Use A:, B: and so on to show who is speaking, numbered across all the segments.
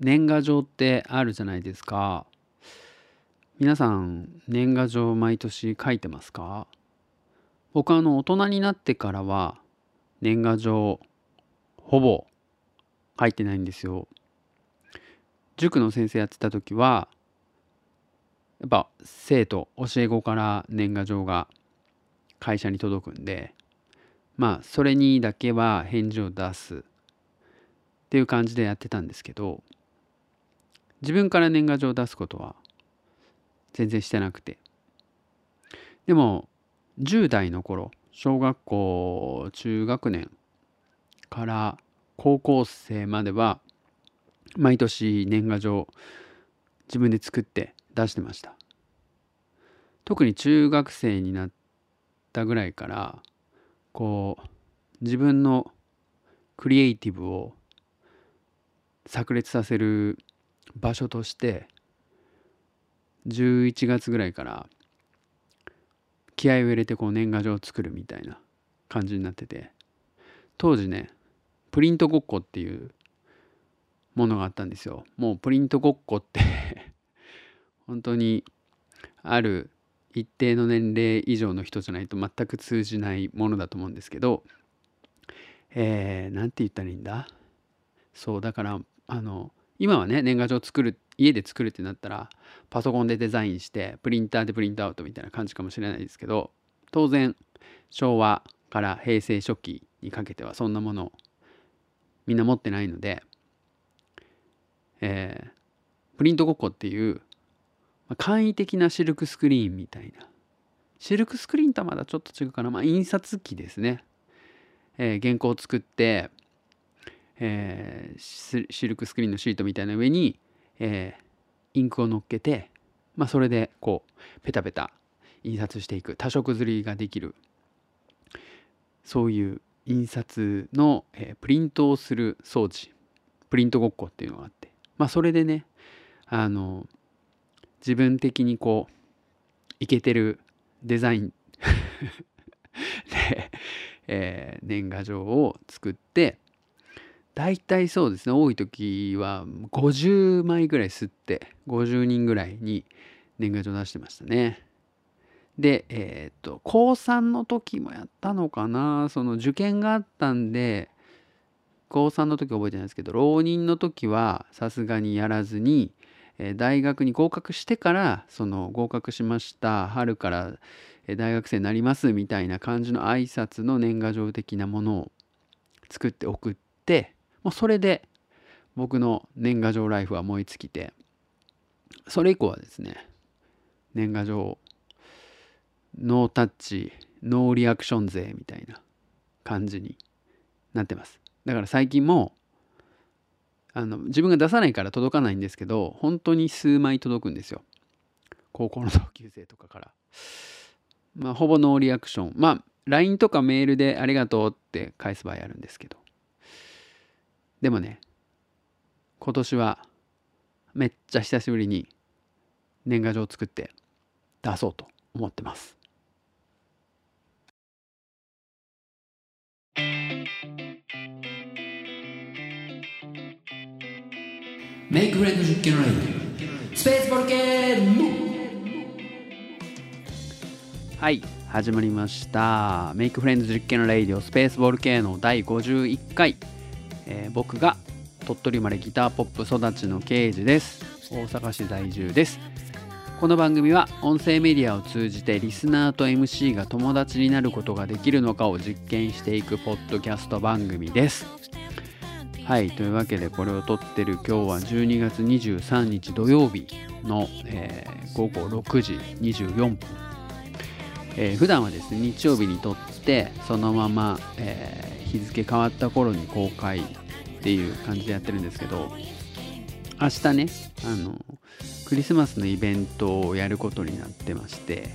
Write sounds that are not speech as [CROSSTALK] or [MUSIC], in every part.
A: 年賀状ってあるじゃないですか。皆さん年賀状毎年書いてますか？僕あの大人になってからは年賀状ほぼ書いてないんですよ。塾の先生やってた時はやっぱ生徒教え子から年賀状が会社に届くんでまあそれにだけは返事を出すっていう感じでやってたんですけど自分から年賀状を出すことは全然してなくて。でも10代の頃小学校中学年から高校生までは毎年年賀状自分で作って出してました。特に中学生になったぐらいからこう自分のクリエイティブを炸裂させる場所として11月ぐらいから気合を入れてこう年賀状を作るみたいな感じになってて当時ねプリントごっこっていうものがあったんですよ。もうプリントごっこって [LAUGHS] 本当にある一定の年齢以上の人じゃないと全く通じないものだと思うんですけどえー、なんて言ったらいいんだ？そうだからあの今はね年賀状作る家で作るってなったらパソコンでデザインしてプリンターでプリントアウトみたいな感じかもしれないですけど当然昭和から平成初期にかけてはそんなものみんな持ってないので、えー、プリントごっこっていう簡易的なシルクスクリーンみたいな。シルクスクリーンとはまだちょっと違うかな、まあ、印刷機ですね、えー、原稿を作って、えー、シルクスクリーンのシートみたいな上に、えー、インクを乗っけて、まあ、それでこうペタペタ印刷していく。多色刷りができる。そういう印刷の、えー、プリントをする装置。プリントごっこっていうのがあって。まあそれでねあの自分的にこういけてるデザイン。[LAUGHS] で、えー、年賀状を作って大体そうですね多い時は50枚ぐらい吸って50人ぐらいに年賀状出してましたね。でえっ、と高3の時もやったのかなその受験があったんで高3の時覚えてないですけど浪人の時はさすがにやらずに大学に合格してからその合格しました春から大学生になりますみたいな感じの挨拶の年賀状的なものを作って送ってもうそれで僕の年賀状ライフは燃え尽きてそれ以降はですね年賀状ノータッチノーリアクション勢みたいな感じになってます。だから最近もあの自分が出さないから届かないんですけど本当に数枚届くんですよ。高校の同級生とかから。まあほぼノーリアクション。まあ LINE とかメールでありがとうって返す場合あるんですけど。でもね今年はめっちゃ久しぶりに年賀状を作って出そうと思ってます。メイクフレンド実験ラインスペースボルケーノはい始まりました。メイクフレンド実験レイディオスペースボルケーノ第51回、えー、僕が鳥取生まれギターポップ育ちの刑事です。大阪市在住です。この番組は音声メディアを通じてリスナーと MC が友達になることができるのかを実験していくポッドキャスト番組です。はいというわけでこれを撮ってる今日は12月23日土曜日の、えー、午後6時24分、えー、普段はですね日曜日に撮ってそのまま、えー、日付変わった頃に公開っていう感じでやってるんですけど明日ねあのクリスマスのイベントをやることになってまして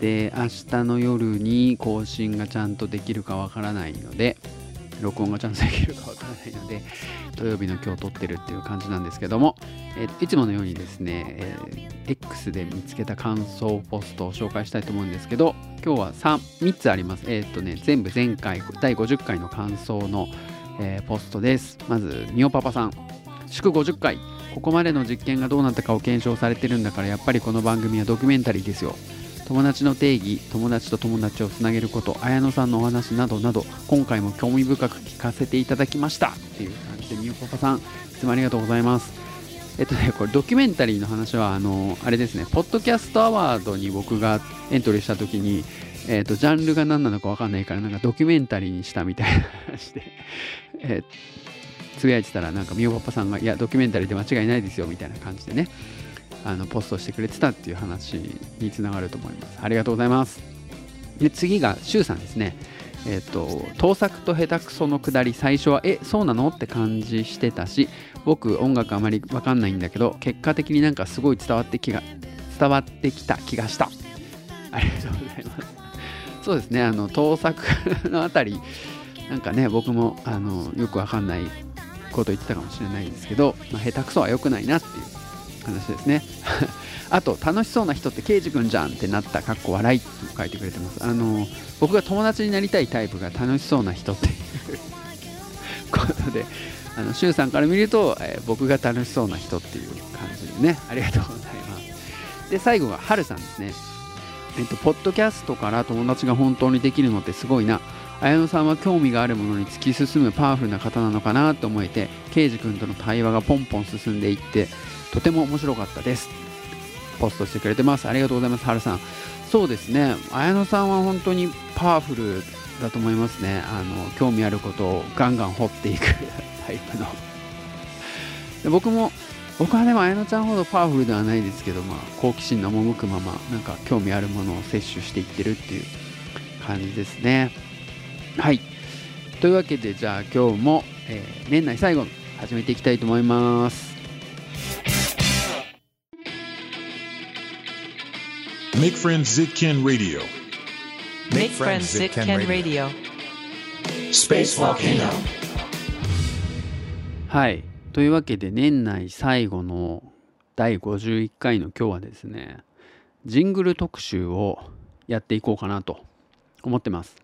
A: で明日の夜に更新がちゃんとできるかわからないので録音がちゃんとできるかわからないので土曜日の今日撮ってるっていう感じなんですけども、え、いつものようにですね、えー、X で見つけた感想ポストを紹介したいと思うんですけど今日は 3, 3つあります。えっ、とね全部前回第50回の感想の、えー、ポストです。まずみおパパさん。祝50回。ここまでの実験がどうなったかを検証されてるんだからやっぱりこの番組はドキュメンタリーですよ。友達の定義友達と友達をつなげること綾野さんのお話などなど今回も興味深く聞かせていただきました。っていう感じでみゆパパさんいつもありがとうございます。えっとねこれドキュメンタリーの話はあのあれですねポッドキャストアワードに僕がエントリーした時にえっとジャンルが何なのか分かんないからなんかドキュメンタリーにしたみたいな話で、[LAUGHS] えー、つぶやいてたらなんかみおパパさんがいやドキュメンタリーで間違いないですよみたいな感じでねあのポストしてくれてたっていう話につながると思います。ありがとうございます。で次がシュウさんですね。えっ、ー、と盗作と下手くそのくだり最初はえそうなのって感じしてたし僕音楽あまり分かんないんだけど結果的になんかすごい伝わってきが伝わってきた気がした。ありがとうございます。そうですね。あの盗作のあたりなんかね僕もあのよくわかんないこと言ってたかもしれないんですけど、まあ、下手くそは良くないなっていう話ですね。[LAUGHS] あと楽しそうな人ってケイジ君じゃんってなったかっこ笑いと書いてくれてます。あの僕が友達になりたいタイプが楽しそうな人っていう [LAUGHS] ことであのシュウさんから見ると、えー、僕が楽しそうな人っていう感じでね。ありがとうございます。で最後がはるさんですね。えっとポッドキャストから友達が本当にできるのってすごいな。綾野さんは興味があるものに突き進むパワフルな方なのかなと思えてケイジ君との対話がポンポン進んでいってとても面白かったです。ポストしてくれてます。ありがとうございますはるさん。そうですね。綾野さんは本当にパワフルだと思いますね。あの興味あることをガンガン掘っていく [LAUGHS] タイプの。で僕も僕はでも綾乃ちゃんほどパワフルではないですけど、まあ、好奇心の赴くままなんか興味あるものを摂取していってるっていう感じですねはいというわけでじゃあ今日も、えー、年内最後始めていきたいと思います
B: Make Friends Zitken Radio.
C: Make Friends Zitken Radio.
B: Space Volcano.
A: はい。というわけで年内最後の第51回の今日はですね、ジングル特集をやっていこうかなと思ってます。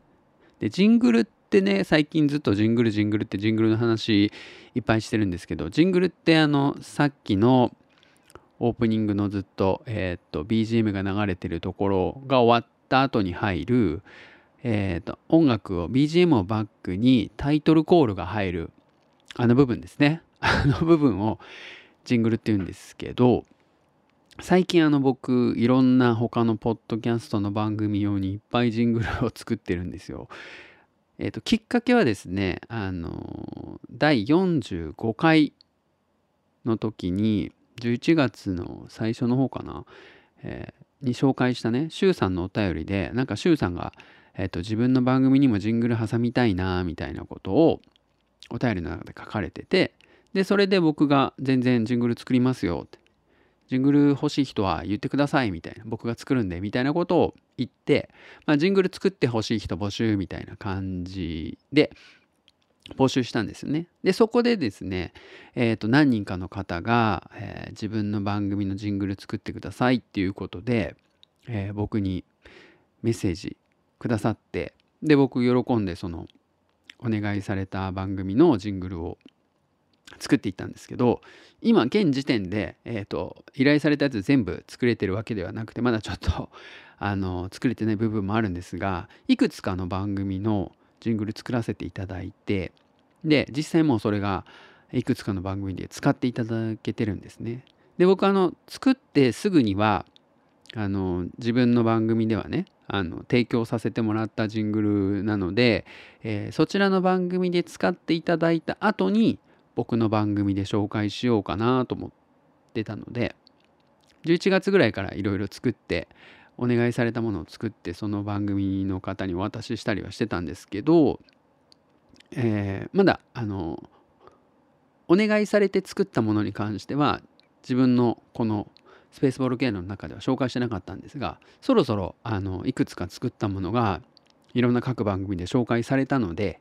A: で、ジングルってね、最近ずっとジングルジングルってジングルの話いっぱいしてるんですけど、ジングルってあの、さっきのオープニングのずっと,、えー、と BGM が流れてるところが終わった後に入る、えー、と音楽を BGM をバックにタイトルコールが入るあの部分ですねあの部分をジングルって言うんですけど最近あの僕いろんな他のポッドキャストの番組用にいっぱいジングルを作ってるんですよ。えっ、ー、ときっかけはですねあの第45回の時に11月の最初の方かな、えー、に紹介したね、シュウさんのお便りで、なんかシュウさんが、えーと、自分の番組にもジングル挟みたいな、みたいなことをお便りの中で書かれてて、で、それで僕が全然ジングル作りますよって。ジングル欲しい人は言ってくださいみたいな僕が作るんでみたいなことを言って、まあ、ジングル作ってほしい人募集みたいな感じで募集したんですよね。でそこでですね、えー、と何人かの方が、えー、自分の番組のジングル作ってくださいっていうことで、えー、僕にメッセージくださってで僕喜んでそのお願いされた番組のジングルを作っていったんですけど今現時点で、えーと、依頼されたやつ全部作れてるわけではなくてまだちょっと [LAUGHS] あの作れてない部分もあるんですがいくつかの番組のジングル作らせていただいてで実際もうそれがいくつかの番組で使っていただけてるんですね。で僕あの作ってすぐにはあの自分の番組ではねあの提供させてもらったジングルなので、えー、そちらの番組で使っていただいた後に僕の番組で紹介しようかなと思ってたので11月ぐらいからいろいろ作ってお願いされたものを作ってその番組の方にお渡ししたりはしてたんですけど、えー、まだあのお願いされて作ったものに関しては自分のこのスペースボール系の中では紹介してなかったんですがそろそろあのいくつか作ったものがいろんな各番組で紹介されたので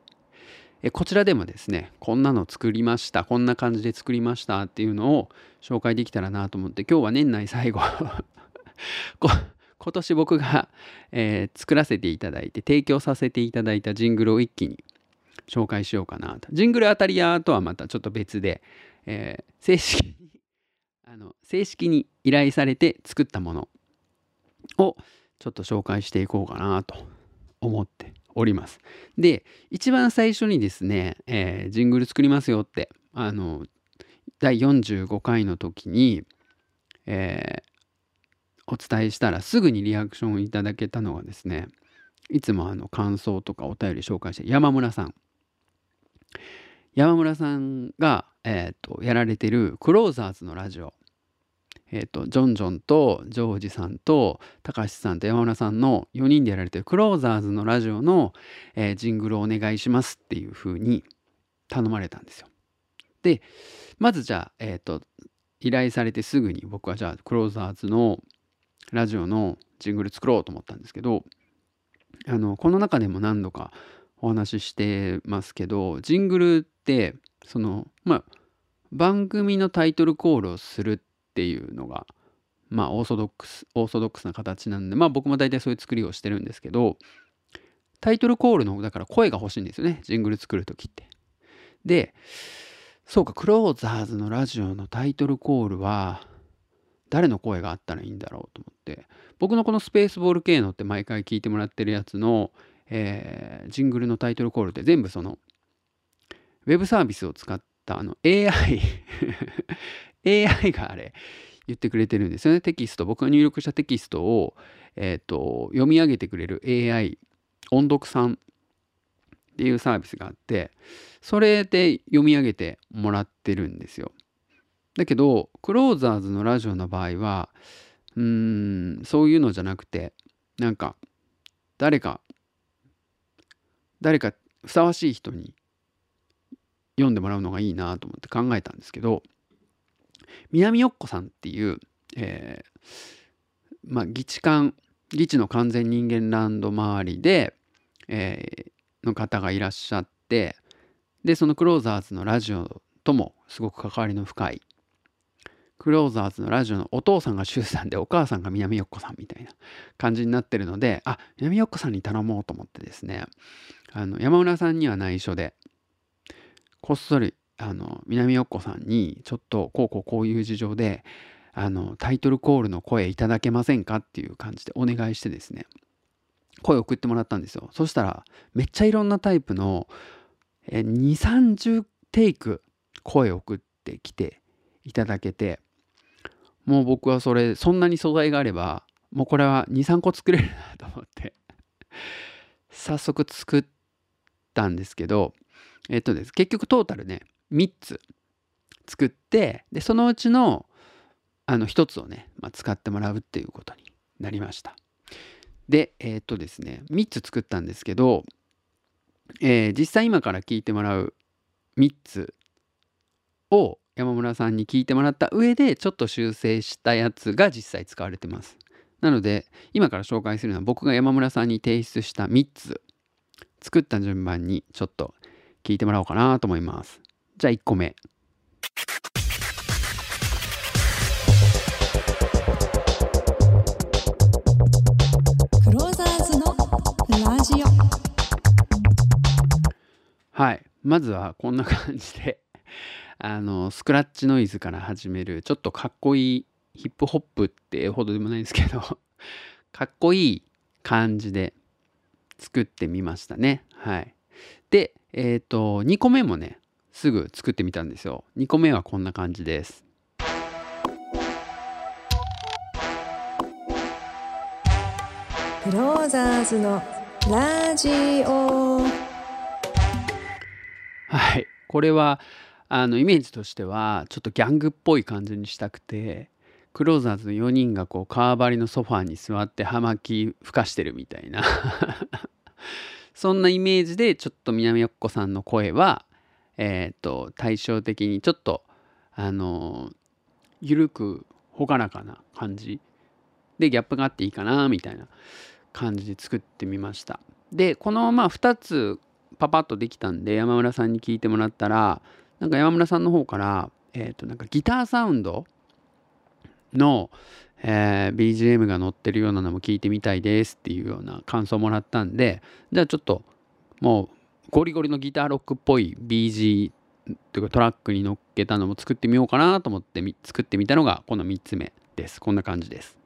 A: こちらでもですねこんなの作りましたこんな感じで作りましたっていうのを紹介できたらなと思って今日は年内最後 [LAUGHS] 今年僕が、えー、作らせていただいて提供させていただいたジングルを一気に紹介しようかなと。ジングル当たり屋とはまたちょっと別で、えー正式に [LAUGHS] あの正式に依頼されて作ったものをちょっと紹介していこうかなと思っております。で一番最初にですね、えージングル作りますよってあの第45回の時に、えーお伝えしたらすぐにリアクションをいただけたのがですねいつもあの感想とかお便り紹介して山村さん山村さんが、えー、とやられてるクローザーズのラジオえー、とジョンジョンとジョージさんと高橋さんと山村さんの4人でやられてるクローザーズのラジオの、えージングルをお願いしますっていう風に頼まれたんですよ。でまずじゃあ、えー、と依頼されてすぐに僕はじゃあクローザーズのラジオのジングル作ろうと思ったんですけどあのこの中でも何度かお話ししてますけどジングルってそのまあ番組のタイトルコールをするっていうのがまあオーソドックスオーソドックスな形なんでまあ僕も大体そういう作りをしてるんですけどタイトルコールのだから声が欲しいんですよねジングル作る時って。でそうかクローザーズのラジオのタイトルコールは誰の声があったらいいんだろうと思って僕のこのスペースボール系のって毎回聞いてもらってるやつの、えージングルのタイトルコールって全部そのウェブサービスを使ったあの AI AI があれ言ってくれてるんですよね。テキスト。僕が入力したテキストを、えー、と読み上げてくれる AI 音読さんっていうサービスがあってそれで読み上げてもらってるんですよ。だけどクローザーズのラジオの場合はうーんそういうのじゃなくてなんか誰か誰かふさわしい人に読んでもらうのがいいなと思って考えたんですけど南よっこさんっていう、えーまあ議地官議地の完全人間ランド周りで、えーの方がいらっしゃってでそのクローザーズのラジオともすごく関わりの深いクローザーズのラジオのお父さんが周さんでお母さんが南よっこさんみたいな感じになってるのであ南よっこさんに頼もうと思ってですねあの山村さんには内緒でこっそりあの南よっこさんにちょっとこうこうこういう事情であのタイトルコールの声いただけませんかっていう感じでお願いしてですね声送ってもらったんですよ。そしたらめっちゃいろんなタイプの2 3 0テイク声送ってきていただけてもう僕はそれそんなに素材があればもうこれは23個作れるなと思って早速作ったんですけどえっとです。結局トータルね3つ作ってでそのうちのあの1つをね、まあ、使ってもらうっていうことになりました。でえっとですね3つ作ったんですけど、えー実際今から聞いてもらう3つを山村さんに聞いてもらった上でちょっと修正したやつが実際使われてます。なので今から紹介するのは僕が山村さんに提出した3つ作った順番にちょっと聞いてもらおうかなと思います。じゃあ1個目。
D: クローザーズのラジオ。
A: はい。まずはこんな感じで。[LAUGHS] あのスクラッチノイズから始めるちょっとかっこいいヒップホップってほどでもないんですけど [LAUGHS] かっこいい感じで作ってみましたね。はい。でえっ、と2個目もねすぐ作ってみたんですよ。2個目はこんな感じです。
D: クローザーズのラジオ。
A: はい。これはあのイメージとしてはちょっとギャングっぽい感じにしたくてクローザーズの4人がこう川張りのソファーに座って葉巻吹かしてるみたいな。[LAUGHS] そんなイメージでちょっと南よっこさんの声はえっ、と対照的にちょっとあの緩く朗らかな感じ。でギャップがあっていいかなみたいな感じで作ってみました。でこのまあ2つパパッとできたんで山村さんに聞いてもらったらなんか山村さんの方から、えー、となんかギターサウンドの、えー BGM が載ってるようなのも聞いてみたいですっていうような感想をもらったんでじゃあちょっともうゴリゴリのギターロックっぽい BG というかトラックに乗っけたのも作ってみようかなと思ってみ作ってみたのがこの3つ目です。こんな感じです。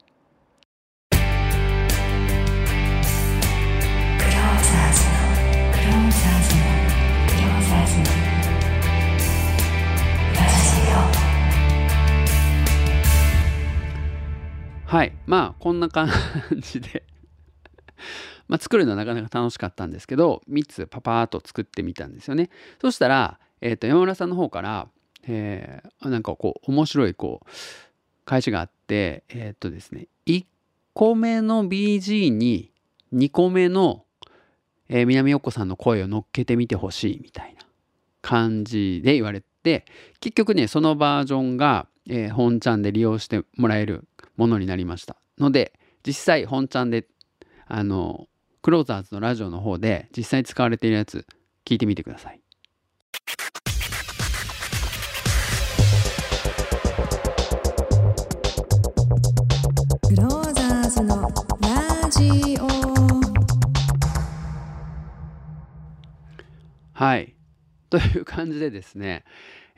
A: はい。まあこんな感じで。まあ作るのはなかなか楽しかったんですけど3つパパーっと作ってみたんですよね。そしたら、えー、と山村さんの方から、えーなんかこう面白いこう返しがあってえっ、とですね1個目の BG に2個目の、えー南横さんの声を乗っけてみてほしいみたいな感じで言われて結局ねそのバージョンが、えー本ちゃんで利用してもらえるものになりましたので実際本ちゃんであのクローザーズのラジオの方で実際に使われているやつ聞いてみてください。
D: クローザーズのラジオ。
A: はい。という感じでですね、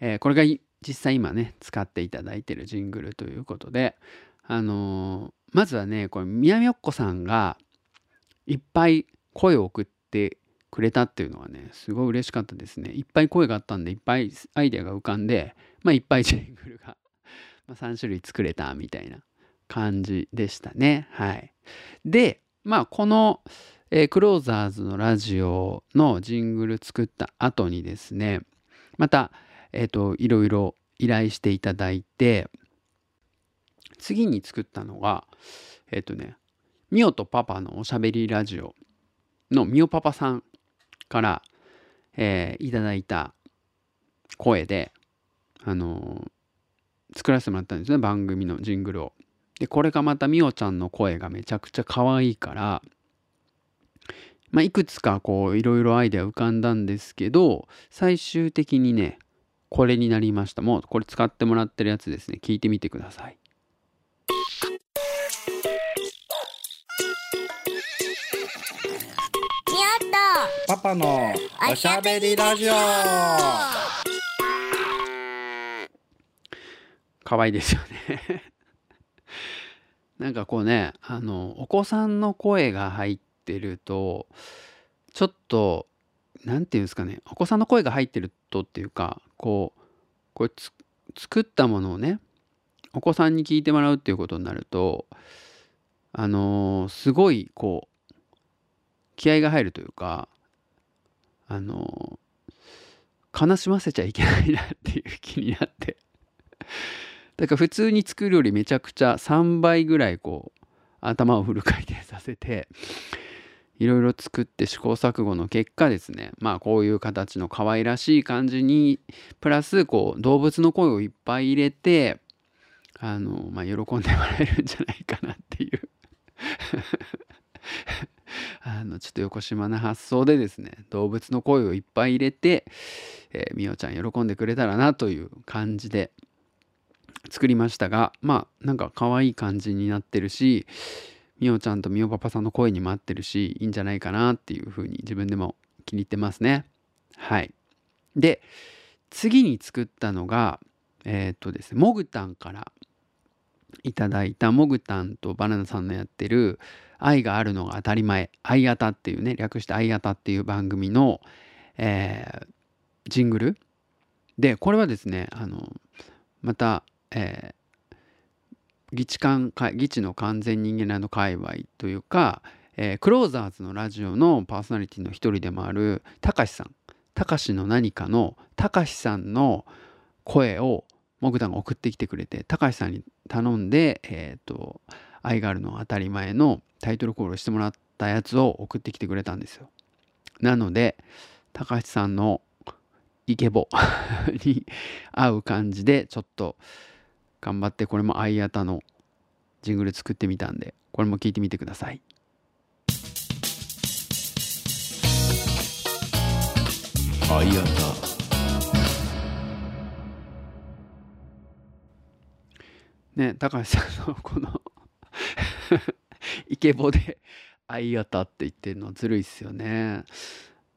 A: えーこれがい実際今ね使っていただいているジングルということであのーまずはねこれ南よっこさんがいっぱい声を送ってくれたっていうのはねすごい嬉しかったですね。いっぱい声があったんでいっぱいアイデアが浮かんでまあいっぱい [LAUGHS] ジングルが、ま、3種類作れたみたいな感じでしたね。はい。でまあこの、えークローザーズのラジオのジングル作った後にですねまたえっ、といろいろ依頼していただいて次に作ったのがえっ、とねミオとパパのおしゃべりラジオのミオパパさんから、えーいただいた声であのー作らせてもらったんですね番組のジングルを。でこれがまたミオちゃんの声がめちゃくちゃ可愛いから、まあ、いくつかこういろいろアイデア浮かんだんですけど最終的にねこれになりました。もうこれ使ってもらってるやつですね。聞いてみてください。
E: パパのおしゃべりラジオ。
A: 可愛いですよね。[LAUGHS] なんかこうねあのお子さんの声が入ってるとちょっとなんていうんですかねお子さんの声が入ってるとっていうかこうこれ作ったものをねお子さんに聞いてもらうっていうことになるとあのすごいこう気合が入るというかあの悲しませちゃいけないなっていう気になって。だから普通に作るよりめちゃくちゃ3倍ぐらいこう頭をフル回転させていろいろ作って試行錯誤の結果ですね。まあこういう形の可愛らしい感じにプラスこう動物の声をいっぱい入れてあの、まあ、喜んでもらえるんじゃないかなっていう。あのちょっと横島な発想でですね動物の声をいっぱい入れて、えーみおちゃん喜んでくれたらなという感じで作りましたがまあなんか可愛い感じになってるしみおちゃんとみおパパさんの声にも合ってるしいいんじゃないかなっていうふうに自分でも気に入ってますね。はい。で次に作ったのがえーっとですねモグタンからいただいたモグタンとバナナさんのやってる「愛があるのが当たり前」「愛あた」っていうね略して「愛あた」っていう番組の、えージングル。でこれはですねあのまた、えー、議地間議地の完全人間らの界隈というか、えークローザーズのラジオのパーソナリティの一人でもあるたかしさん。たかしの何かのたかしさんの声をモグタンが送ってきてくれてたかしさんに頼んで「えー、と愛があるの当たり前」のタイトルコールしてもらったやつを送ってきてくれたんですよ。なのでたかしさんのイケボ [LAUGHS] に合う感じでちょっと頑張ってこれも「愛あた」のジングル作ってみたんでこれも聞いてみてください。
B: あい
A: ね高橋さんのこのイケボで「愛あた」って言ってるのずるいっすよね。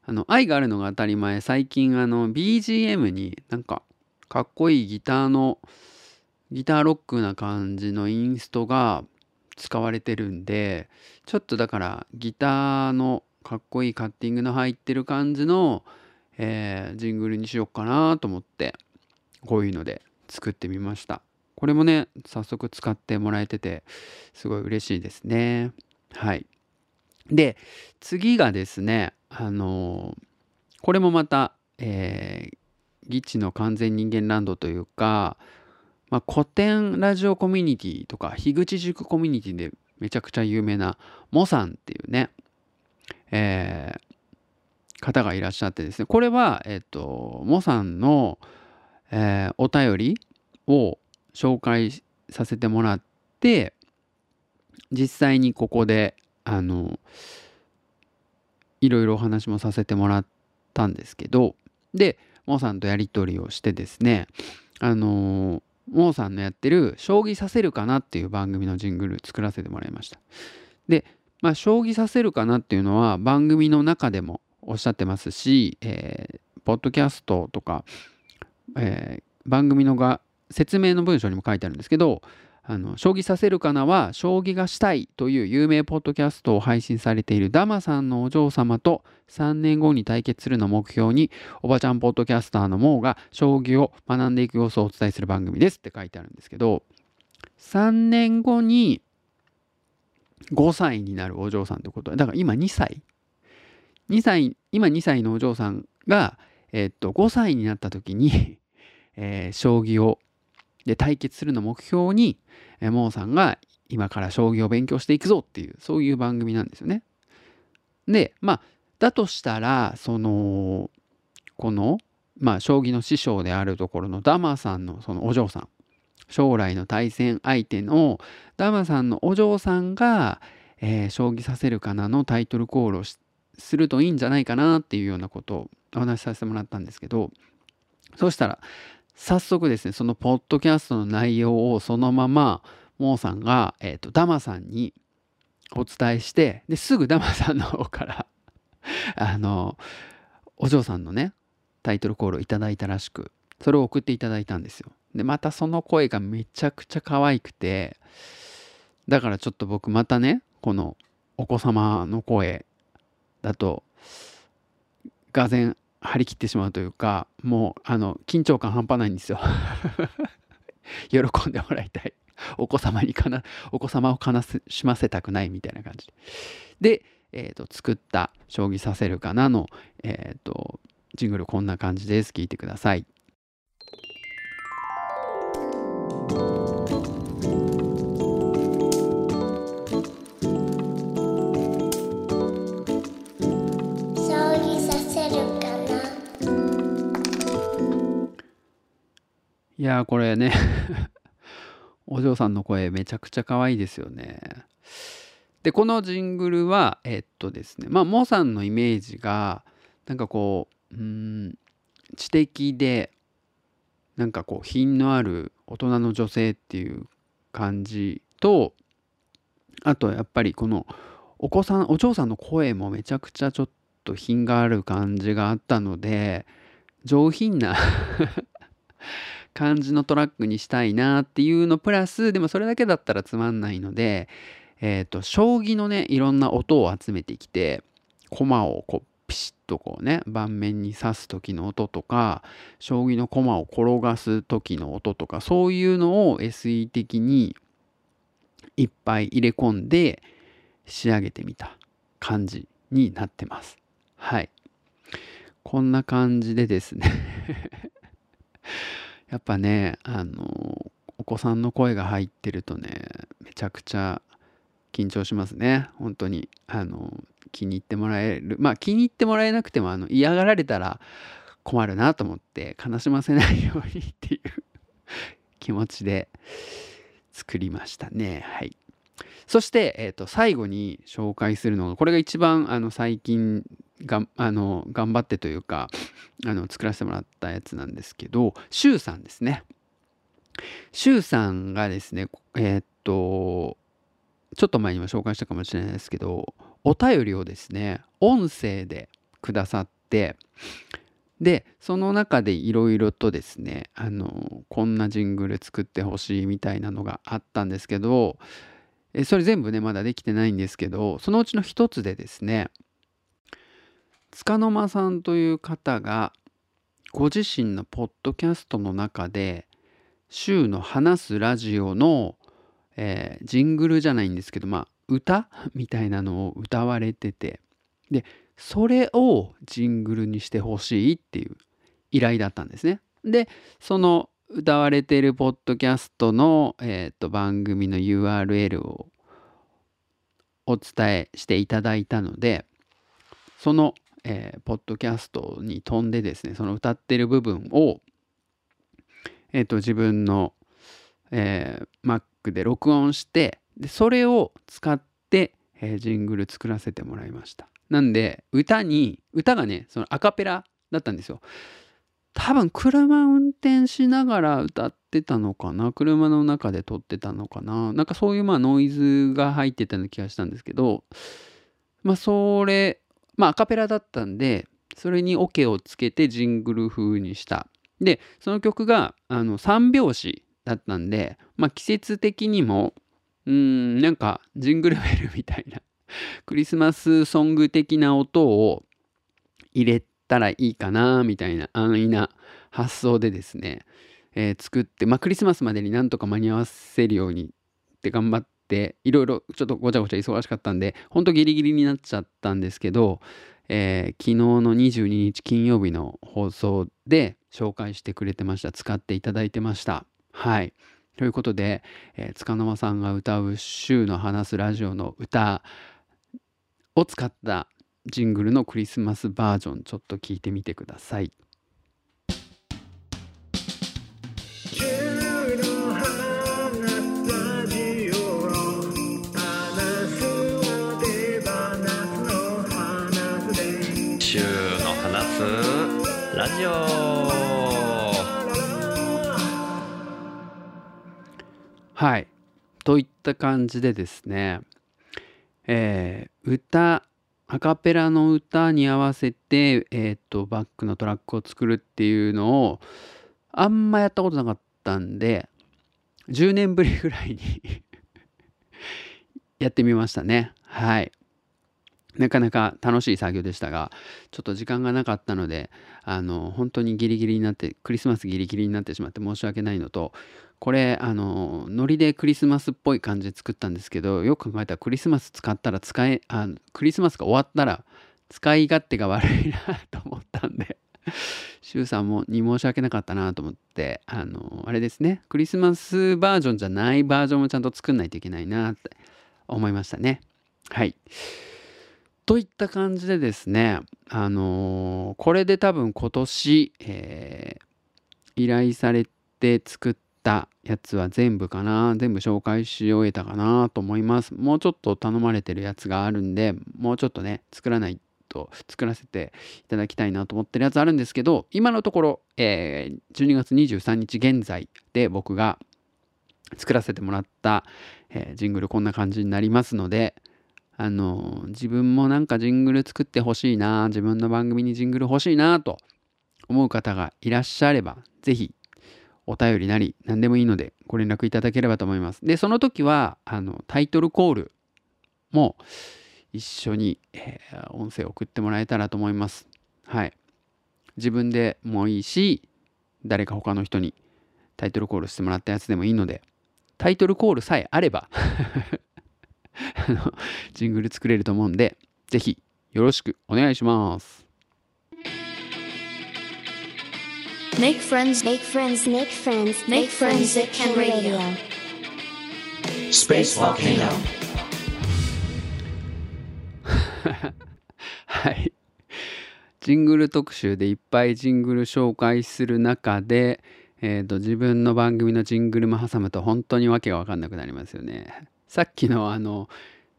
A: あの愛があるのが当たり前最近あの BGM になんかかっこいいギターのギターロックな感じのインストが使われてるんでちょっとだからギターのかっこいいカッティングの入ってる感じの、えージングルにしようかなと思ってこういうので作ってみましたこれもね早速使ってもらえててすごい嬉しいですね。はい。で次がですねあのこれもまた、えー、ギチの完全人間ランドというか、まあ、古典ラジオコミュニティとか樋口塾コミュニティでめちゃくちゃ有名なモさんっていうね、えー方がいらっしゃってですね。これは、えっとモさんの、えーお便りを紹介させてもらって実際にここであのいろいろお話もさせてもらったんですけどでモーさんとやり取りをしてですねあのモーさんのやってる「将棋させるかな」っていう番組のジングル作らせてもらいました。でまあ将棋させるかなっていうのは番組の中でもおっしゃってますし、えーポッドキャストとか、えー番組のが説明の文章にも書いてあるんですけどあの将棋させるかなは将棋がしたいという有名ポッドキャストを配信されているダマさんのお嬢様と3年後に対決するの目標におばちゃんポッドキャスターのモーが将棋を学んでいく様子をお伝えする番組ですって書いてあるんですけど3年後に5歳になるお嬢さんってことだから今2歳？2歳今2歳のお嬢さんが、えっと5歳になった時に、えー将棋をで対決するの目標に、モーさんが今から将棋を勉強していくぞっていうそういう番組なんですよね。でまあだとしたらそのこのまあ将棋の師匠であるところのダマさんのそのお嬢さん将来の対戦相手のダマさんのお嬢さんが、えー将棋させるかなのタイトルコールをするといいんじゃないかなっていうようなことをお話しさせてもらったんですけどそしたら早速ですねそのポッドキャストの内容をそのままモーさんが、えー、とダマさんにお伝えしてですぐダマさんの方から [LAUGHS] あのお嬢さんのねタイトルコールをいただいたらしくそれを送っていただいたんですよ。でまたその声がめちゃくちゃ可愛くてだからちょっと僕またねこのお子様の声だとがぜん張り切ってしまうというかもうあの緊張感半端ないんですよ。[LAUGHS] 喜んでもらいたい。お子様にかなお子様を悲しませたくないみたいな感じで、えーと作った「将棋させるかなの」えーとジングルこんな感じです。聞いてください。
F: い
A: やーこれね [LAUGHS] お嬢さんの声めちゃくちゃ可愛いですよね。でこのジングルはえっとですねまあモさんのイメージがなんかこううん知的でなんかこう品のある大人の女性っていう感じとあとやっぱりこのお子さんお嬢さんの声もめちゃくちゃちょっと品がある感じがあったので上品な感じのトラックにしたいなっていうのプラスでもそれだけだったらつまんないので、えー、と将棋のねいろんな音を集めてきて駒をこうピシッとこうね盤面に刺す時の音とか将棋の駒を転がす時の音とかそういうのを SE 的にいっぱい入れ込んで仕上げてみた感じになってます。はい。こんな感じでですねやっぱねあのお子さんの声が入ってるとねめちゃくちゃ緊張しますね。本当にあの気に入ってもらえる。まあ気に入ってもらえなくてもあの嫌がられたら困るなと思って悲しませないようにっていう [LAUGHS] 気持ちで作りましたね。はい。そして、えー、と最後に紹介するのがこれが一番あの最近があの頑張ってというかあの作らせてもらったやつなんですけどシュウさんですね。シュウさんがですねえーっとちょっと前にも紹介したかもしれないですけどお便りをですね音声でくださってでその中でいろいろとですねあのこんなジングル作ってほしいみたいなのがあったんですけどそれ全部ねまだできてないんですけどそのうちの一つでですね束の間さんという方がご自身のポッドキャストの中で週の話すラジオの、えージングルじゃないんですけどまあ歌？[LAUGHS] みたいなのを歌われててでそれをジングルにしてほしいっていう依頼だったんですね。でその歌われているポッドキャストの、えーと番組の URL をお伝えしていただいたのでその、えーポッドキャストに飛んでですねその歌ってる部分を、えーと自分の、えー Mac で録音してでそれを使って、えージングル作らせてもらいました。なんで歌に歌がねそのアカペラだったんですよ。多分車運転しながら歌ってたのかな？車の中で撮ってたのかな？なんかそういうまあノイズが入ってたような気がしたんですけどまあそれまあアカペラだったんでそれにオケをつけてジングル風にした。でその曲があの3拍子だったんでまあ季節的にもうんなんかジングルベルみたいなクリスマスソング的な音を入れたらいいかなみたいな安易な発想でですね、えー作って、まあ、クリスマスまでになんとか間に合わせるようにって頑張っていろいろちょっとごちゃごちゃ忙しかったんでほんとギリギリになっちゃったんですけど、えー昨日の22日金曜日の放送で紹介してくれてました。使っていただいてました。はい。ということで、えー、塚の間さんが歌う「週の話すラジオ」の歌を使ったジングルのクリスマスバージョンちょっと聞いてみてください。はい。といった感じでですね、えー歌、アカペラの歌に合わせて、えー、とバックのトラックを作るっていうのをあんまやったことなかったんで10年ぶりぐらいに [LAUGHS] やってみましたね。はい。なかなか楽しい作業でしたがちょっと時間がなかったのであの本当にギリギリになってクリスマスギリギリになってしまって申し訳ないのとこれあのノリでクリスマスっぽい感じで作ったんですけどよく考えたらクリスマス使ったら使えあクリスマスが終わったら使い勝手が悪いなと思ったんで [LAUGHS] シュウさんもに申し訳なかったなと思ってあのあれですね。クリスマスバージョンじゃないバージョンもちゃんと作んないといけないなって思いましたね。はい。といった感じでですねあのこれで多分今年、えー依頼されて作ったやつは全部かな全部紹介し終えたかなと思います。もうちょっと頼まれてるやつがあるんでもうちょっとね作らないと作らせていただきたいなと思ってるやつあるんですけど今のところ、えー12月23日現在で僕が作らせてもらった、えージングルこんな感じになりますのであのー自分もなんかジングル作ってほしいな自分の番組にジングル欲しいなと思う方がいらっしゃればぜひお便りなり何でもいいのでご連絡いただければと思います。でその時はあのタイトルコールも一緒に、えー音声を送ってもらえたらと思います。はい。自分でもいいし誰か他の人にタイトルコールしてもらったやつでもいいのでタイトルコールさえあれば [LAUGHS] あのジングル作れると思うんでぜひよろしくお願いします。
C: Make friends,
F: Make friends, make friends,
C: Make friends at Ken Radio.
B: Space Volcano [LAUGHS]
A: はい。ジングル特集でいっぱいジングル紹介する中で、えーと自分の番組のジングルも挟むと本当にわけが分かんなくなりますよね。さっきのあの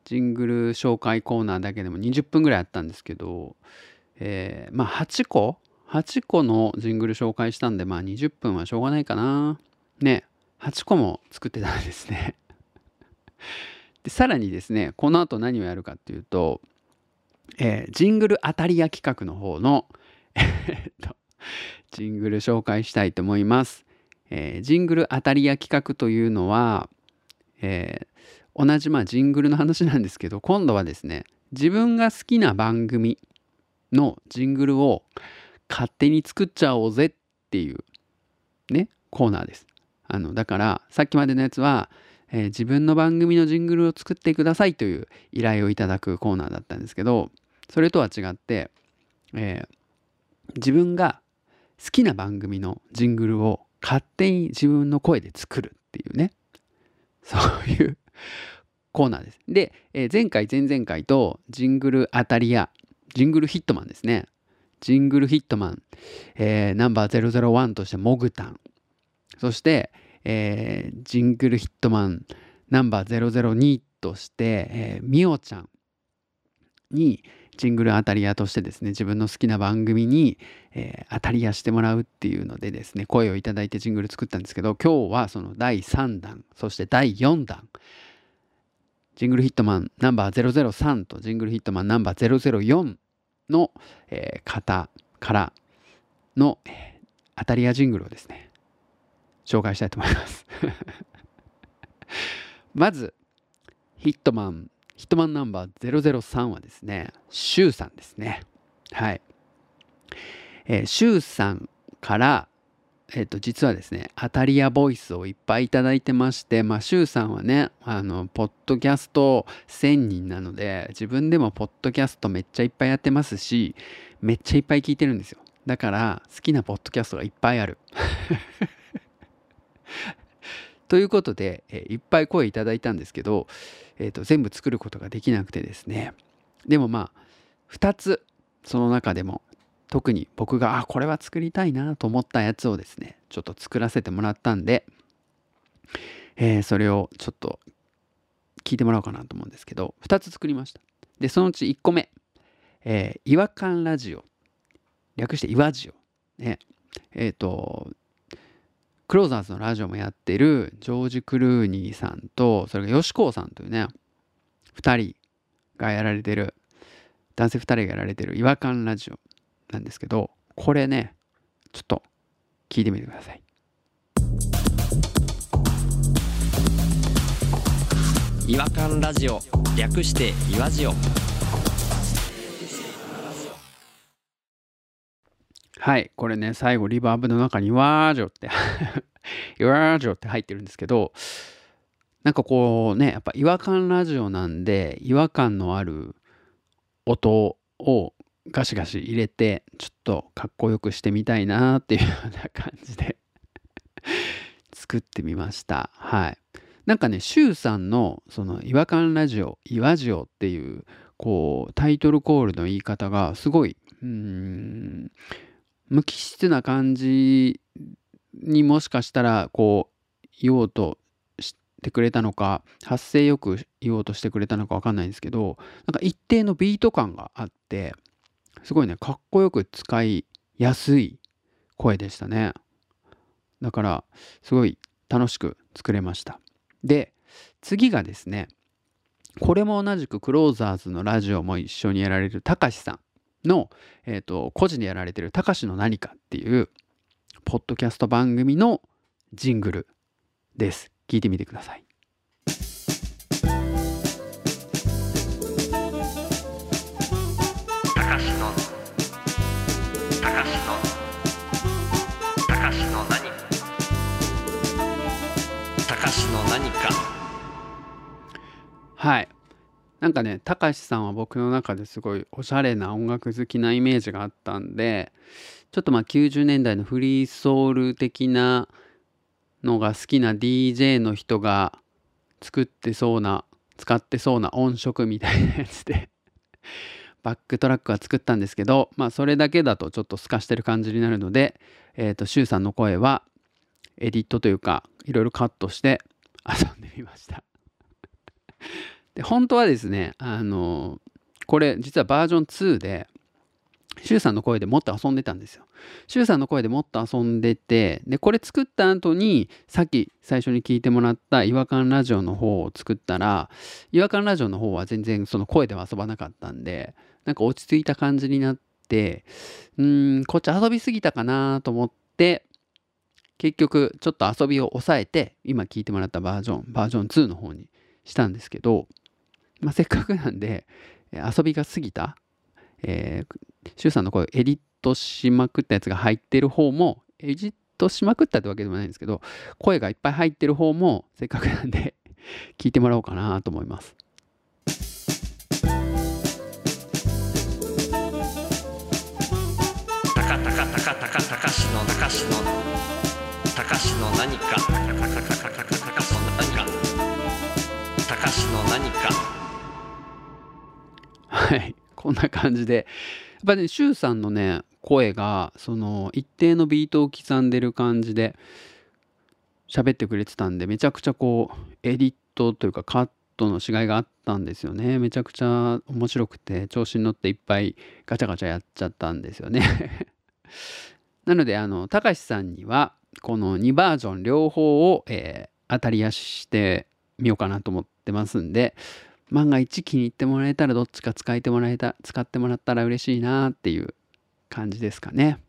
A: ジングル紹介コーナーだけでも20分ぐらいあったんですけど、えーまあ8個8個のジングル紹介したんでまあ20分はしょうがないかな。ね8個も作ってたんですね。[LAUGHS] でさらにですねこの後何をやるかっていうとえージングル当たり屋企画の方の、[LAUGHS] ジングル紹介したいと思います。えージングル当たり屋企画というのは、えー同じまあジングルの話なんですけど今度はですね自分が好きな番組のジングルを勝手に作っちゃおうぜっていうねコーナーです。あのだからさっきまでのやつは、えー自分の番組のジングルを作ってくださいという依頼をいただくコーナーだったんですけどそれとは違って、えー自分が好きな番組のジングルを勝手に自分の声で作るっていうねそういうコーナーです。で、えー前回前々回とジングル当たりやジングルヒットマンですねジングルヒットマン、えーナンバー001としてモグタン。そして、えージングルヒットマン。ナンバー002として、えーミオちゃん。にジングル当たり屋としてですね自分の好きな番組に、えー当たり屋してもらうっていうのでですね声をいただいてジングル作ったんですけど今日はその第3弾そして第4弾。ジングルヒットマンナンバー003とジングルヒットマンナンバー004の、えー方からの、えー当たり屋ジングルをですね紹介したいと思います。[LAUGHS] まずヒットマンヒットマンナンバー003はですねシュウさんですね。はい。えーシュウさんからえっと実はですね当たり屋ボイスをいっぱいいただいてましてまあシュウさんはねあのポッドキャスト1000人なので自分でもポッドキャストめっちゃいっぱいやってますしめっちゃいっぱい聞いてるんですよ。だから好きなポッドキャストがいっぱいある。[LAUGHS] ということで、えいっぱい声いただいたんですけど、えーと全部作ることができなくてですね。でもまあ2つその中でも特に僕があこれは作りたいなと思ったやつをですねちょっと作らせてもらったんで、えーそれをちょっと聞いてもらおうかなと思うんですけど2つ作りました。でそのうち1個目、えー違和感ラジオ。略して「いわジオ」ね。えっ、とクローザーズのラジオもやってるジョージ・クルーニーさんとそれからヨシコウさんというね2人がやられてる男性2人がやられてる違和感ラジオ。なんですけどこれねちょっと聞いてみてください。
B: 違和感ラジオ略していわじお
A: はいこれね最後リバーブの中に「わージョ」って「[LAUGHS] わージョ」って入ってるんですけどなんかこうねやっぱ違和感ラジオなんで違和感のある音をガシガシ入れてちょっとかっこよくしてみたいなっていうような感じで [LAUGHS] 作ってみました。はい。なんかねシュウさんのその違和感ラジオ「いわジオ」っていうこうタイトルコールの言い方がすごいうん無機質な感じにもしかしたらこう言おうとしてくれたのか発声よく言おうとしてくれたのか分かんないんですけどなんか一定のビート感があってすごいねかっこよく使いやすい声でしたね。だからすごい楽しく作れました。で次がですねこれも同じくクローザーズのラジオも一緒にやられるたかしさんの、えー、と個人でやられてる「たかしの何か」っていうポッドキャスト番組のジングルです。聞いてみてください。はい。なんかねたかしさんは僕の中ですごいおしゃれな音楽好きなイメージがあったんでちょっとまあ90年代のフリーソウル的なのが好きな DJ の人が作ってそうな使ってそうな音色みたいなやつでバックトラックは作ったんですけどまあそれだけだとちょっと透かしてる感じになるのでえっ、とシュウさんの声はエディットというかいろいろカットして遊んでみました。で本当はですねあのこれ実はバージョン2でシュウさんの声でもっと遊んでたんですよ。シュウさんの声でもっと遊んでてでこれ作った後にさっき最初に聞いてもらった違和感ラジオの方を作ったら違和感ラジオの方は全然その声では遊ばなかったんでなんか落ち着いた感じになってうーんこっち遊びすぎたかなと思って結局ちょっと遊びを抑えて今聞いてもらったバージョンバージョン2の方にしたんですけど、まあ、せっかくなんで遊びが過ぎた、えー、シュウさんの声をエディットしまくったやつが入ってる方もエディットしまくったってわけでもないんですけど声がいっぱい入ってる方もせっかくなんで聞いてもらおうかなと思います。はい、こんな感じで。やっぱねシュウさんのね声がその一定のビートを刻んでる感じで喋ってくれてたんでめちゃくちゃこうエディットというかカットのしがいがあったんですよね。めちゃくちゃ面白くて調子に乗っていっぱいガチャガチャやっちゃったんですよね。[LAUGHS] なのであのたかしさんにはこの2バージョン両方を、えー当たりやしてみようかなと思ってますんで万が一気に入ってもらえたらどっちか使えてもらえた使ってもらったら嬉しいなっていう感じですかね。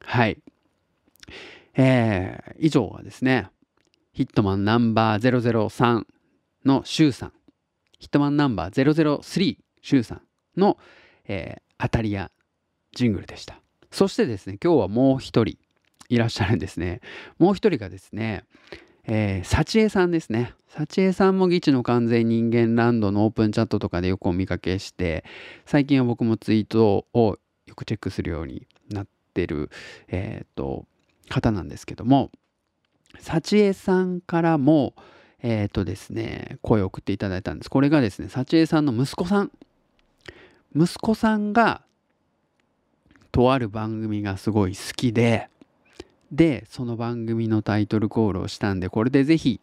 A: はい。えー以上はですねヒットマンナンバー003のシュウさん。ヒットマンナンバー003シュウさんの、えー当たり屋ジングルでした。そしてですね今日はもう一人いらっしゃるんですね。もう一人がですねえー、幸恵さんですね。幸恵さんもギチの完全人間ランドのオープンチャットとかでよくお見かけして、最近は僕もツイートをよくチェックするようになってる、えー、と方なんですけども、幸恵さんからも、えっ、とですね、声を送っていただいたんです。これがですね、幸恵さんの息子さん。息子さんが、とある番組がすごい好きで、でその番組のタイトルコールをしたんでこれでぜひ、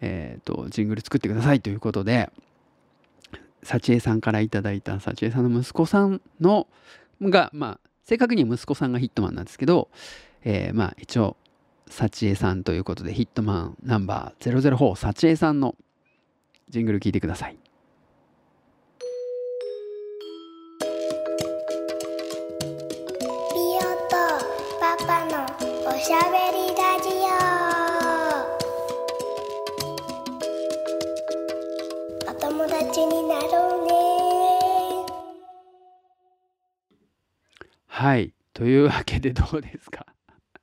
A: えー、とジングル作ってくださいということで幸恵さんからいただいた幸恵さんの息子さんのがまあ正確には息子さんがヒットマンなんですけど、えーまあ一応幸恵さんということでヒットマンナンバー004幸恵さんのジングル聞いてください。
F: しゃべりラジオお友達になろうね
A: はい。というわけでどうですか？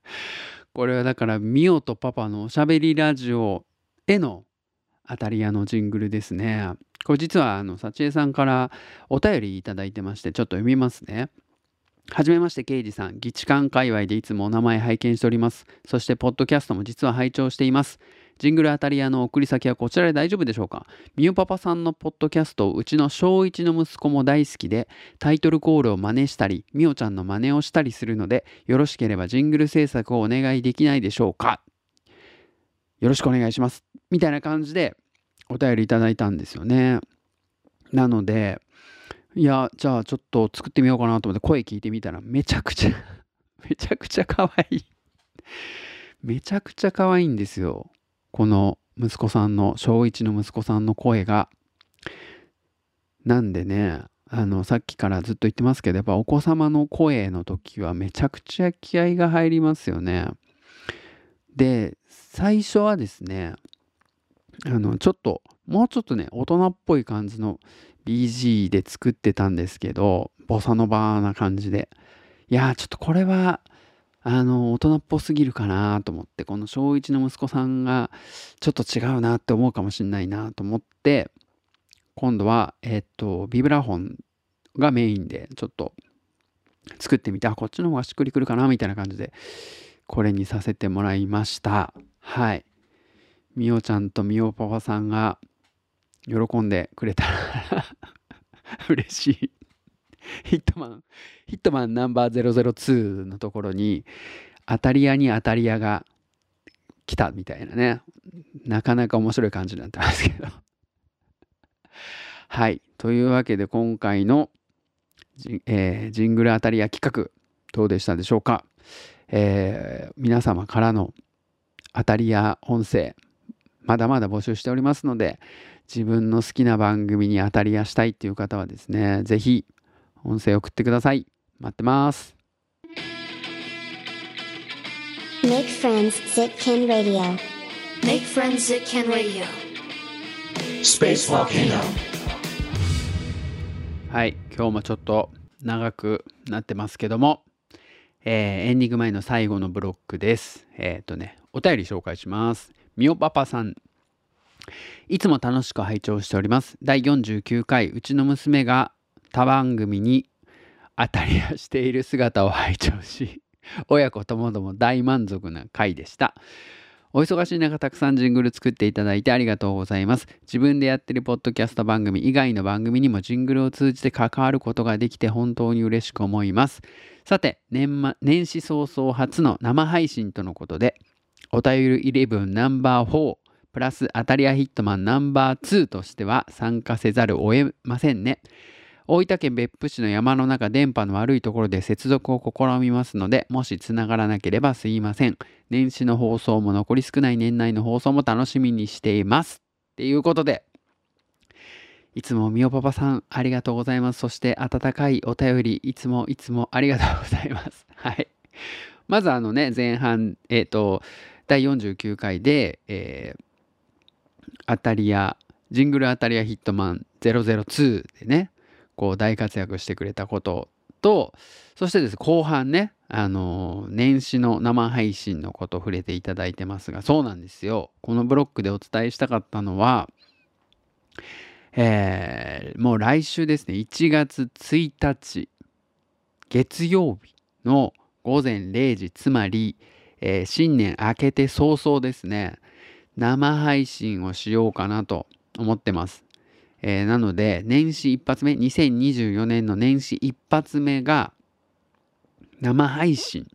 A: [LAUGHS] これはだからミオとパパのおしゃべりラジオへの当たり屋のジングルですね。これ実はあの幸恵さんからお便りいただいてましてちょっと読みますね。はじめまして、ケイジさん。議事館界隈でいつもお名前拝見しております。そして、ポッドキャストも実は拝聴しています。ジングル当たり屋の送り先はこちらで大丈夫でしょうか？みおパパさんのポッドキャストをうちの小1の息子も大好きで、タイトルコールを真似したり、みおちゃんの真似をしたりするので、よろしければジングル制作をお願いできないでしょうか？よろしくお願いします。みたいな感じでお便りいただいたんですよね。なので、いや、じゃあちょっと作ってみようかなと思って声聞いてみたらめちゃくちゃ [LAUGHS] めちゃくちゃ可愛いめちゃくちゃ可愛いんですよ。この息子さんの、小1の息子さんの声が。なんでね、あの、さっきからずっと言ってますけど、やっぱお子様の声の時はめちゃくちゃ気合が入りますよね。で、最初はですね、あの、ちょっと、もうちょっとね、大人っぽい感じの BG で作ってたんですけど、ボサノバな感じで。いやー、ちょっとこれは、あの、大人っぽすぎるかなと思って、この小1の息子さんが、ちょっと違うなって思うかもしれないなと思って、今度は、えっと、ビブラフォンがメインで、ちょっと作ってみて、あ、こっちの方がしっくりくるかなみたいな感じで、これにさせてもらいました。はい。みおちゃんとみおパパさんが喜んでくれたら [LAUGHS] 嬉しい。ヒットマン、ヒットマンナンバー002のところに、当たり屋に当たり屋が来たみたいなね。なかなか面白い感じになってますけど。[LAUGHS] はい。というわけで今回のジ,、えージングル当たり屋企画、どうでしたでしょうか、えー皆様からの当たり屋音声、まだまだ募集しておりますので、自分の好きな番組に当たり屋したいっていう方はですね、ぜひ音声送ってください。待ってます。
F: Make friends Zitkin Radio
C: Make friends at Ken Radio.
E: Space Volcano.
A: はい、今日もちょっと長くなってますけども、えーエンディング前の最後のブロックです。えっ、とね、お便り紹介します。みおパパさん。いつも楽しく拝聴しております。第49回、うちの娘が他番組に当たり屋している姿を拝聴し、[LAUGHS] 親子ともども大満足な回でした。お忙しい中たくさんジングル作っていただいてありがとうございます。自分でやってるポッドキャスト番組以外の番組にもジングルを通じて関わることができて本当に嬉しく思います。さて、年末年始早々初の生配信とのことで、お便り11ナンバー4プラス当たり屋ヒットマンナンバー2としては参加せざるを得ませんね。大分県別府市の山の中電波の悪いところで接続を試みますのでもしつながらなければすいません。年始の放送も残り少ない年内の放送も楽しみにしています。っていうことでいつもみおパパさんありがとうございます。そして温かいお便りいつもいつもありがとうございます。[LAUGHS] はい。まずあのね前半えっ、と第49回で、えー当たり屋ジングル当たり屋ヒットマン002でねこう大活躍してくれたこととそしてです後半ねあの年始の生配信のこと触れていただいてますがそうなんですよ。このブロックでお伝えしたかったのはえーもう来週ですね1月1日月曜日の午前0時つまり、えー新年明けて早々ですね生配信をしようかなと思ってます。えーなので年始一発目2024年の年始一発目が生配信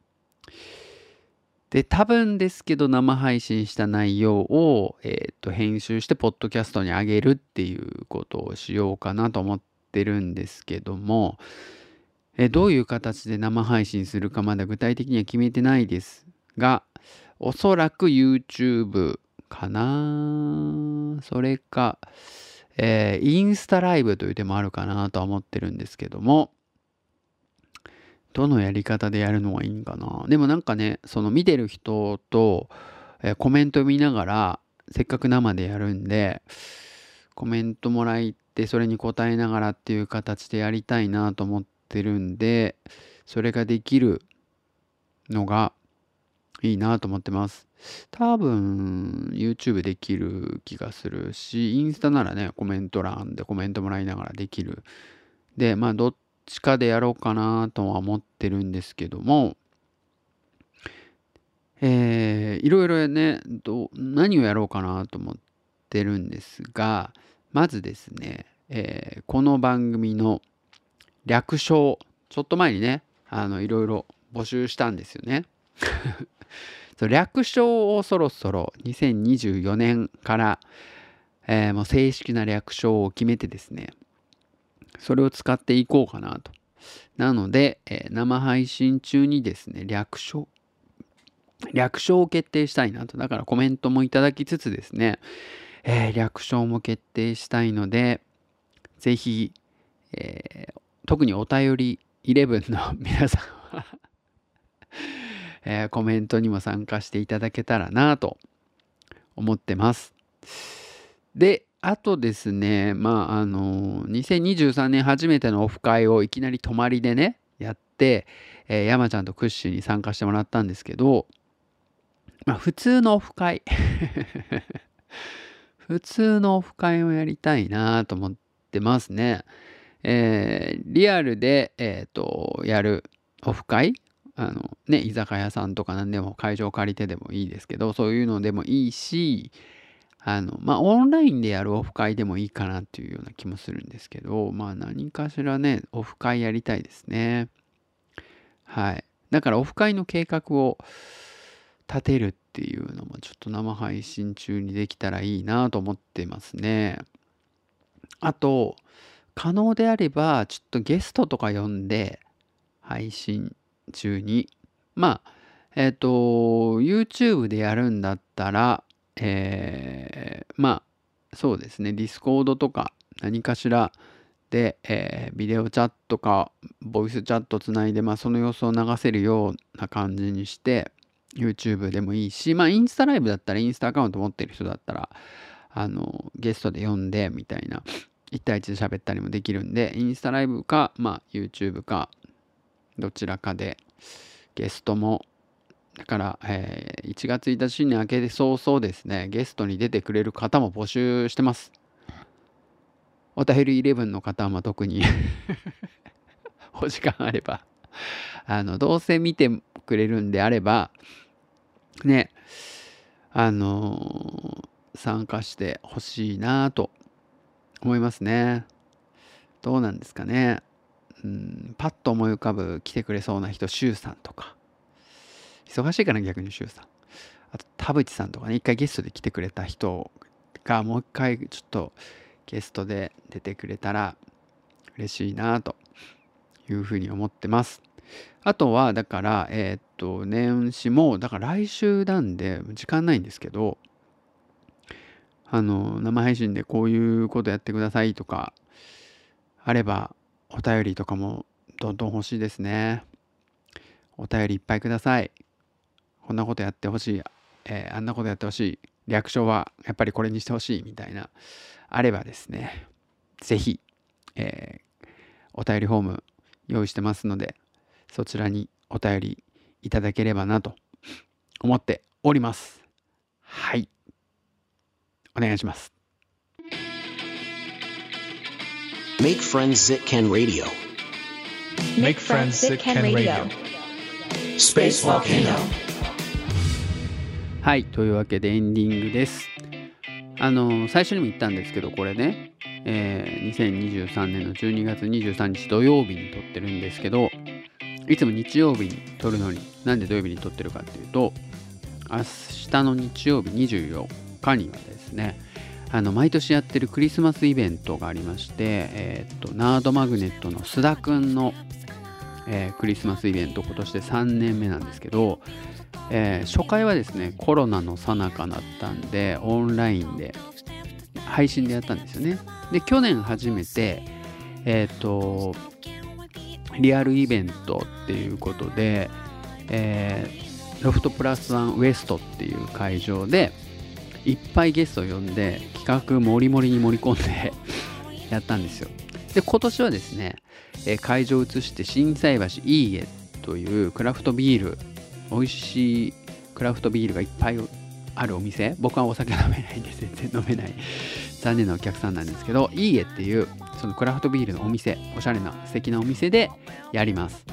A: で多分ですけど生配信した内容を、えーと編集してポッドキャストに上げるっていうことをしようかなと思ってるんですけども、えーどういう形で生配信するかまだ具体的には決めてないですがおそらく YouTube かな。それか、えーインスタライブという手もあるかなとは思ってるんですけども。どのやり方でやるのがいいんかな。でもなんかねその見てる人と、えーコメント見ながらせっかく生でやるんでコメントもらってそれに答えながらっていう形でやりたいなと思ってるんでそれができるのがいいなと思ってます。多分 YouTube できる気がするしインスタならねコメント欄でコメントもらいながらできるでまあどっちかでやろうかなとは思ってるんですけどもえーいろいろねど何をやろうかなと思ってるんですがまずですね、えーこの番組の略称ちょっと前にねあのいろいろ募集したんですよね。そう略称をそろそろ2024年から、えーもう正式な略称を決めてですねそれを使っていこうかなと。なので、えー生配信中にですね略称略称を決定したいなと。だからコメントもいただきつつですね、えー略称も決定したいのでぜひ、えー特にお便り11の皆さんはえーコメントにも参加していただけたらなと思ってます。で、あとですね、まあ、あの、2023年初めてのオフ会をいきなり泊まりでね、やって、えー山ちゃんとクッシュに参加してもらったんですけど、まあ、普通のオフ会 [LAUGHS] 普通のオフ会をやりたいなと思ってますね。えーリアルで、えーとやるオフ会あのね居酒屋さんとか何でも会場借りてでもいいですけどそういうのでもいいしあのまあオンラインでやるオフ会でもいいかなっていうような気もするんですけどまあ何かしらねオフ会やりたいですね。はい。だからオフ会の計画を立てるっていうのもちょっと生配信中にできたらいいなと思ってますね。あと可能であればちょっとゲストとか呼んで配信中に。まあえっ、と YouTube でやるんだったらえーまあそうですね。ディスコードとか何かしらで、えービデオチャットかボイスチャットつないで、まあ、その様子を流せるような感じにして YouTube でもいいし、まあ、インスタライブだったらインスタアカウント持ってる人だったらあのゲストで呼んでみたいな1対1で喋ったりもできるんでインスタライブか、まあ、YouTube かどちらかで。ゲストもだから、えー1月1日に明けて早々ですね。ゲストに出てくれる方も募集してます。お便り11の方は特に。[LAUGHS] お時間あれば。あのどうせ見てくれるんであればねあのー参加してほしいなと思いますね。どうなんですかね。うんパッと思い浮かぶ来てくれそうな人周さんとか忙しいかな逆に周さんあと田淵さんとかね一回ゲストで来てくれた人がもう一回ちょっとゲストで出てくれたら嬉しいなというふうに思ってます。あとはだからえーっと年始もだから来週なんで時間ないんですけどあの生配信でこういうことやってくださいとかあればお便りとかもどんどん欲しいですね。お便りいっぱいください。こんなことやってほしい、えーあんなことやってほしい。略称はやっぱりこれにしてほしい。みたいなあればですね。ぜひ、えーお便りフォーム用意してますのでそちらにお便りいただければなと思っております。はい。お願いします。
G: Make friends that can radio.
E: Make friends that can radio.
G: Space Volcano.
A: はいというわけでエンディングですあの最初にも言ったんですけどこれね、えー2023年の12月23日土曜日に撮ってるんですけどいつも日曜日に撮るのになんで土曜日に撮ってるかっていうと明日の日曜日24日にはですねあの毎年やってるクリスマスイベントがありまして、えーっとナードマグネットの須田くんの、えークリスマスイベント今年で3年目なんですけど、えー初回はですねコロナの最中だったんでオンラインで配信でやったんですよね。で去年初めてえっ、とリアルイベントっていうことで、えーロフトプラスワンウエストっていう会場でいっぱいゲストを呼んで企画もりもりに盛り込んで [LAUGHS] やったんですよ。で今年はですね、え会場を移して心斎橋いいえというクラフトビール美味しいクラフトビールがいっぱいあるお店。僕はお酒飲めないんで全然飲めない。残念なお客さんなんですけどいいえっていうそのクラフトビールのお店おしゃれな素敵なお店でやります、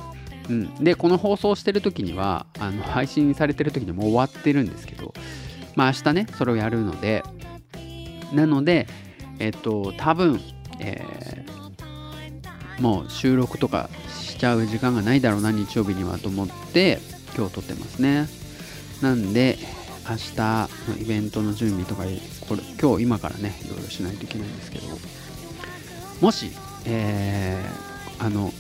A: うん、でこの放送してる時にはあの配信されてる時にもう終わってるんですけどまあ明日ねそれをやるので。なのでえっと多分、えーもう収録とかしちゃう時間がないだろうな日曜日にはと思って今日撮ってますね。なんで明日のイベントの準備とかこれ今日今からねいろいろしないといけないんですけど。もし、えーあの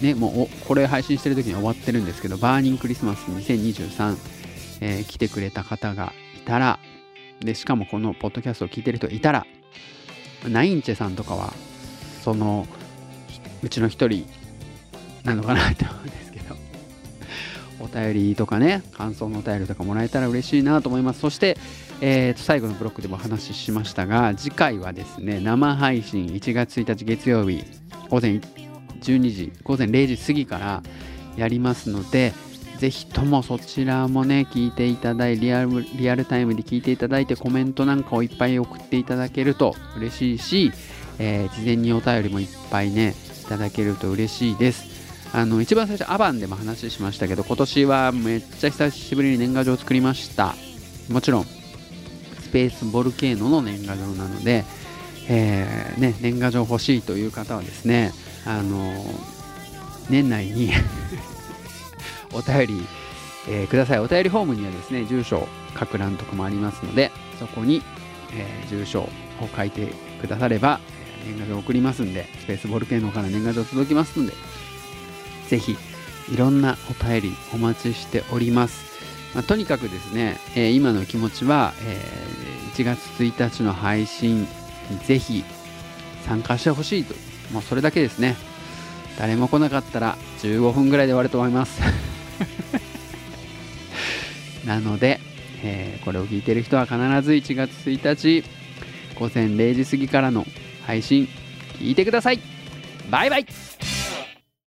A: ねもうこれ配信してる時に終わってるんですけどバーニングクリスマス2023、えー来てくれた方がいたらでしかもこのポッドキャストを聞いてる人がいたらナインチェさんとかはそのうちの一人なのかなって思うんですけどお便りとかね感想のお便りとかもらえたら嬉しいなと思います。そして、えーと最後のブロックでもお話ししましたが次回はですね生配信1月1日月曜日午前12時午前0時過ぎからやりますのでぜひともそちらもね聞いていただいリアルリアルタイムで聞いていただいてコメントなんかをいっぱい送っていただけると嬉しいし、えー事前にお便りもいっぱいねいただけると嬉しいです。あの一番最初アバンでも話しましたけど今年はめっちゃ久しぶりに年賀状を作りました。もちろんスペースボルケーノの年賀状なので、えーね、年賀状欲しいという方はですねあの年内にお便り、えーください。お便りフォームにはですね住所書く欄とかもありますのでそこに、えー住所を書いてくだされば、年賀状送りますんでスペースボルケーノから年賀状届きますのでぜひいろんなお便りお待ちしております、まあとにかくですね、えー今の気持ちは、えー1月1日の配信にぜひ参加してほしいと。もうそれだけですね。誰も来なかったら15分ぐらいで終わると思います。[LAUGHS] なので、えーこれを聞いてる人は必ず1月1日午前0時過ぎからの配信聞いてください。バイバイ。